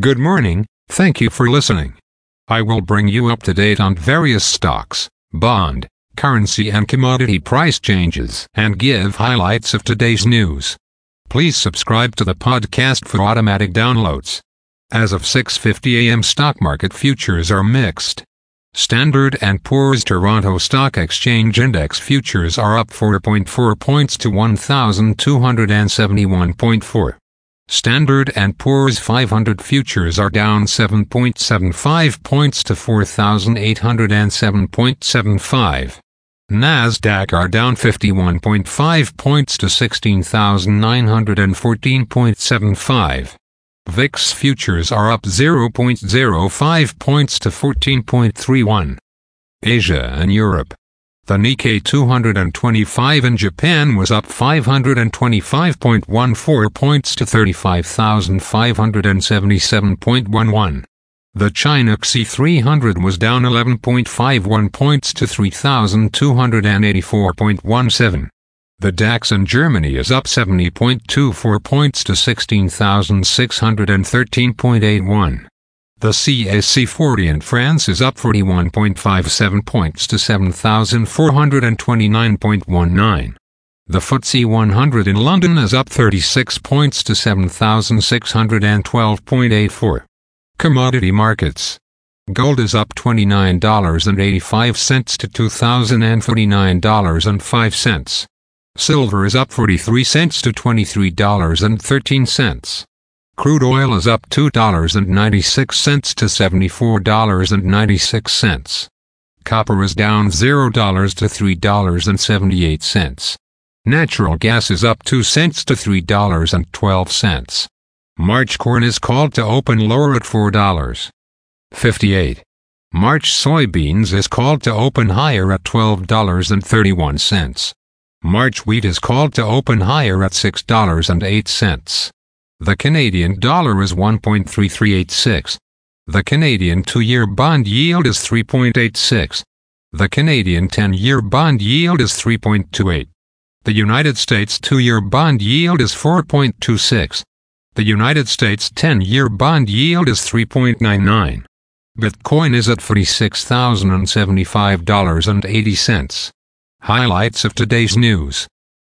Good morning, thank you for listening. I will bring you up to date on various stocks, bond, currency and commodity price changes and give highlights of today's news. Please subscribe to the podcast for automatic downloads. As of 6:50 a.m. stock market futures are mixed. Standard & Poor's Toronto Stock Exchange Index futures are up 4.4 points to 1271.4. Standard & Poor's 500 futures are down 7.75 points to 4807.75. Nasdaq are down 51.5 points to 16914.75. VIX futures are up 0.05 points to 14.31. Asia and Europe. The Nikkei 225 in Japan was up 525.14 points to 35,577.11. The China CSI 300 was down 11.51 points to 3,284.17. The DAX in Germany is up 70.24 points to 16,613.81. The CAC 40 in France is up 41.57 points to 7,429.19. The FTSE 100 in London is up 36 points to 7,612.84. Commodity markets. Gold is up $29.85 to $2,049.05. Silver is up 43 cents to $23.13. Crude oil is up $2.96 to $74.96. Copper is down $0 to $3.78. Natural gas is up 2 cents to $3.12. March corn is called to open lower at $4.58. March soybeans is called to open higher at $12.31. March wheat is called to open higher at $6.08. The Canadian dollar is 1.3386. The Canadian two-year bond yield is 3.86. The Canadian 10-year bond yield is 3.28. The United States two-year bond yield is 4.26. The United States 10-year bond yield is 3.99. Bitcoin is at $46,075.80. Highlights of today's news.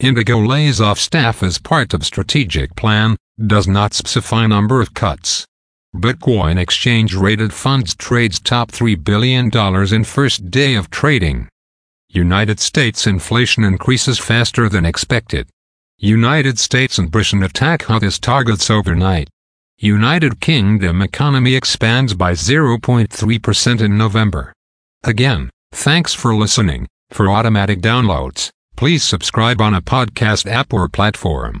Indigo lays off staff as part of strategic plan, does not specify number of cuts. Bitcoin exchange traded funds trades top $3 billion in first day of trading. United States inflation increases faster than expected. United States and Britain attack Houthis targets overnight. United Kingdom economy expands by 0.3% in November. Again, thanks for listening. For automatic downloads, please subscribe on a podcast app or platform.